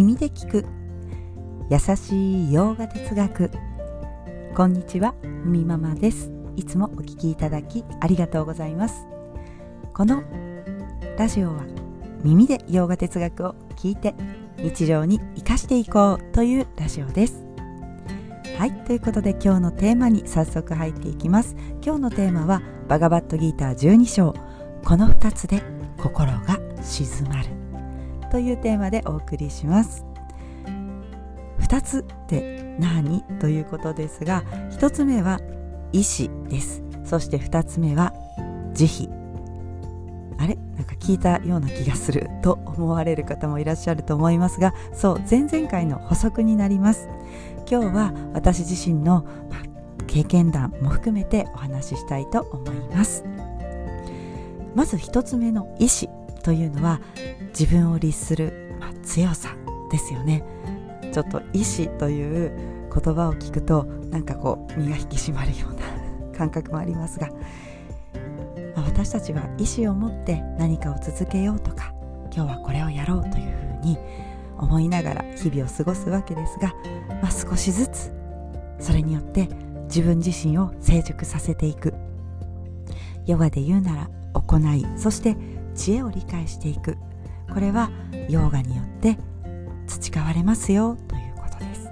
耳で聞く。優しい洋画哲学。こんにちはみママです。いつもお聞きいただきありがとうございます。このラジオは耳で洋画哲学を聞いて日常に生かしていこうというラジオです。はいということで今日のテーマに早速入っていきます。今日のテーマはバガバットギーター12章。この2つで心が静まる。というテーマでお送りします。2つって何ということですが1つ目は意志です。そして2つ目は慈悲。あれ？なんか聞いたような気がすると思われる方もいらっしゃると思いますがそう前々回の補足になります。今日は私自身の、ま経験談も含めてお話ししたいと思います。まず1つ目の意志。というのは自分を律する、ま強さですよね。ちょっと意志という言葉を聞くとなんかこう身が引き締まるような 感覚もありますが、まあ、私たちは意志を持って何かを続けようとか今日はこれをやろうというふうに思いながら日々を過ごすわけですが、まあ、少しずつそれによって自分自身を成熟させていく。ヨガで言うなら行いそして知恵を理解していく。これはヨガによって培われますよ。ということです。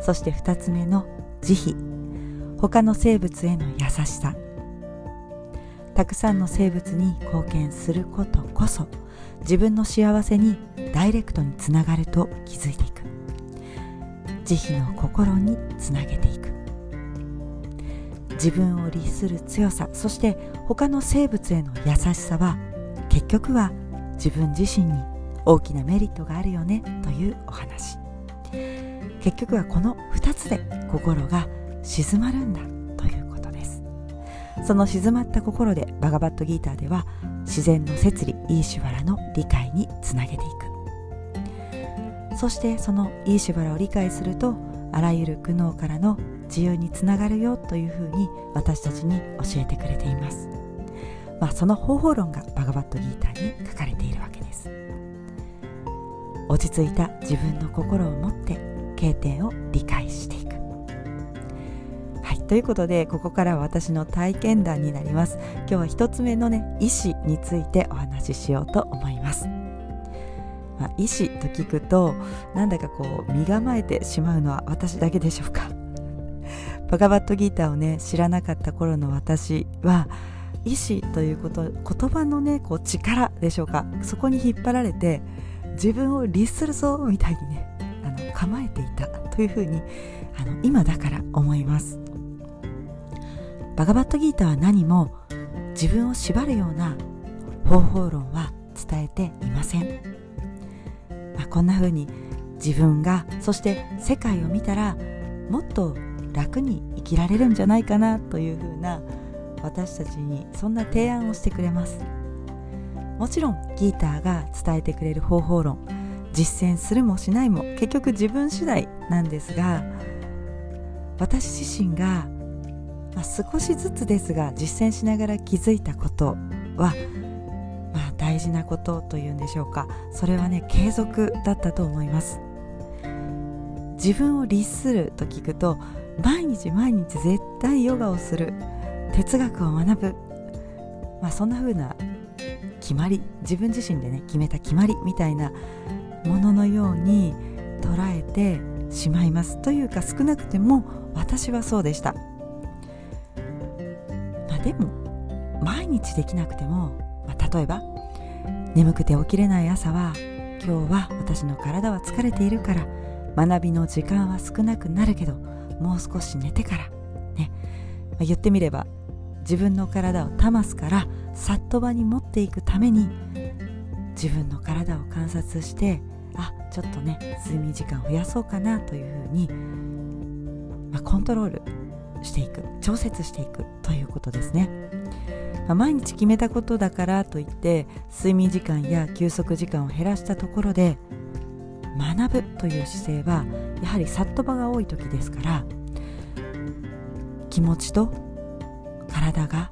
そして2つ目の慈悲。他の生物への優しさ。たくさんの生物に貢献することこそ自分の幸せにダイレクトにつながると気づいていく。慈悲の心につなげていく。自分を律する強さそして他の生物への優しさは結局は自分自身に大きなメリットがあるよねというお話。結局はこの2つで心が静まるんだということです。その静まった心でバガバットギーターでは自然の摂理イーシュバラの理解につなげていく。そしてそのイーシュバラを理解するとあらゆる苦悩からの自由につながるよというふうに私たちに教えてくれています、まあ、その方法論がバガバットギーターに書かれているわけです。落ち着いた自分の心を持って経典を理解していく。はいということでここからは私の体験談になります。今日は一つ目のね意思についてお話ししようと思います。まあ、意思と聞くとなんだかこう身構えてしまうのは私だけでしょうか。バガバットギーターをね知らなかった頃の私は意志ということ言葉のねこう力でしょうか。そこに引っ張られて自分を律するぞみたいにねあの構えていたというふうにあの今だから思います。バガバットギーターは何も自分を縛るような方法論は伝えていません、まあ、こんな風に自分がそして世界を見たらもっと楽に生きられるんじゃないかなという風な私たちにそんな提案をしてくれます。もちろんギーターが伝えてくれる方法論実践するもしないも結局自分次第なんですが私自身が、まあ、少しずつですが実践しながら気づいたことは、まあ、大事なことというんでしょうか。それはね継続だったと思います。自分を律すると聞くと毎日毎日絶対ヨガをする。哲学を学ぶ、まあ、そんな風な決まり自分自身でね決めた決まりみたいなもののように捉えてしまいます。というか少なくても私はそうでした、まあ、でも毎日できなくても、まあ、例えば眠くて起きれない朝は今日は私の体は疲れているから学びの時間は少なくなるけどもう少し寝てからね、まあ、言ってみれば自分の体をタマスからサット場に持っていくために自分の体を観察してあちょっとね睡眠時間を増やそうかなというふうに、まあ、コントロールしていく調節していくということですね、まあ、毎日決めたことだからといって睡眠時間や休息時間を減らしたところで学ぶという姿勢はやはりサット場が多い時ですから気持ちと体が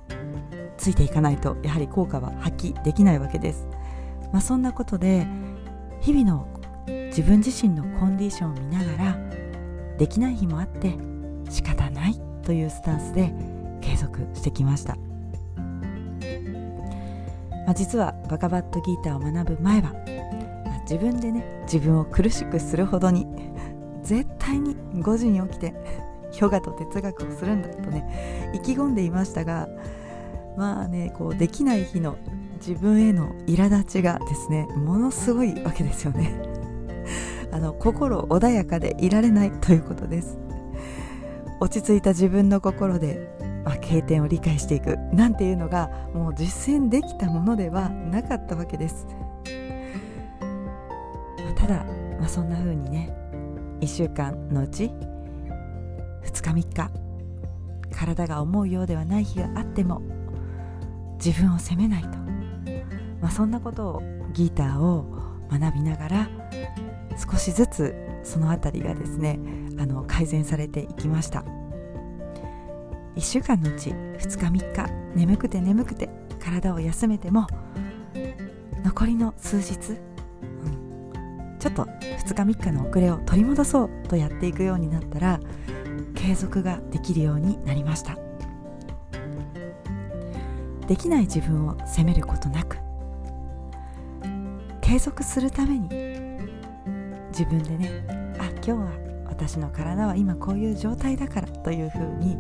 ついていかないとやはり効果は発揮できないわけです、まあ、そんなことで日々の自分自身のコンディションを見ながらできない日もあって仕方ないというスタンスで継続してきました、まあ、実はバカバットギーターを学ぶ前は、まあ、自分でね自分を苦しくするほどに絶対に5時に起きてヨガと哲学をするんだとね意気込んでいましたがまあねこうできない日の自分への苛立ちがですねものすごいわけですよね。あの心穏やかでいられないということです。落ち着いた自分の心で、まあ、経典を理解していくなんていうのがもう実践できたものではなかったわけです、まあ、ただ、まあ、そんな風にね1週間のうち2日3日。体が思うようではない日があっても自分を責めないと、まあ、そんなことをギターを学びながら少しずつその辺りがですねあの改善されていきました。1週間のうち2日3日眠くて眠くて体を休めても残りの数日、うん、ちょっと2日3日の遅れを取り戻そうとやっていくようになったら継続ができるようになりました。できない自分を責めることなく継続するために自分でねあ今日は私の体は今こういう状態だからというふうに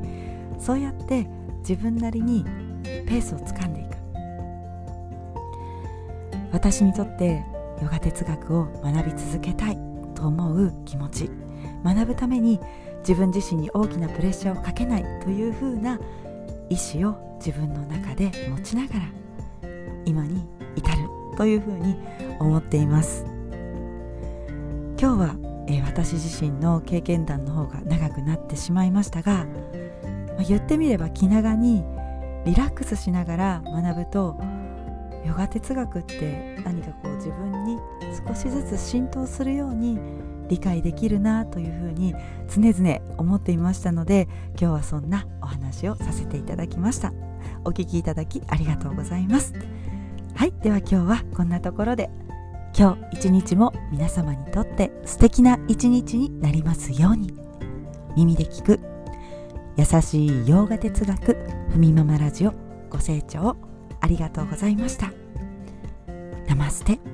そうやって自分なりにペースをつかんでいく。私にとってヨガ哲学を学び続けたいと思う気持ち学ぶために自分自身に大きなプレッシャーをかけないというふうな意思を自分の中で持ちながら今に至るというふうに思っています。今日は、え、私自身の経験談の方が長くなってしまいましたが、ま、言ってみれば気長にリラックスしながら学ぶとヨガ哲学って何かこう自分に少しずつ浸透するように理解できるなというふうに常々思っていましたので今日はそんなお話をさせていただきました。お聞きいただきありがとうございます。はいでは今日はこんなところで今日一日も皆様にとって素敵な一日になりますように。耳で聞く優しい洋画哲学ふみママラジオご清聴ありがとうございました。ナマステ。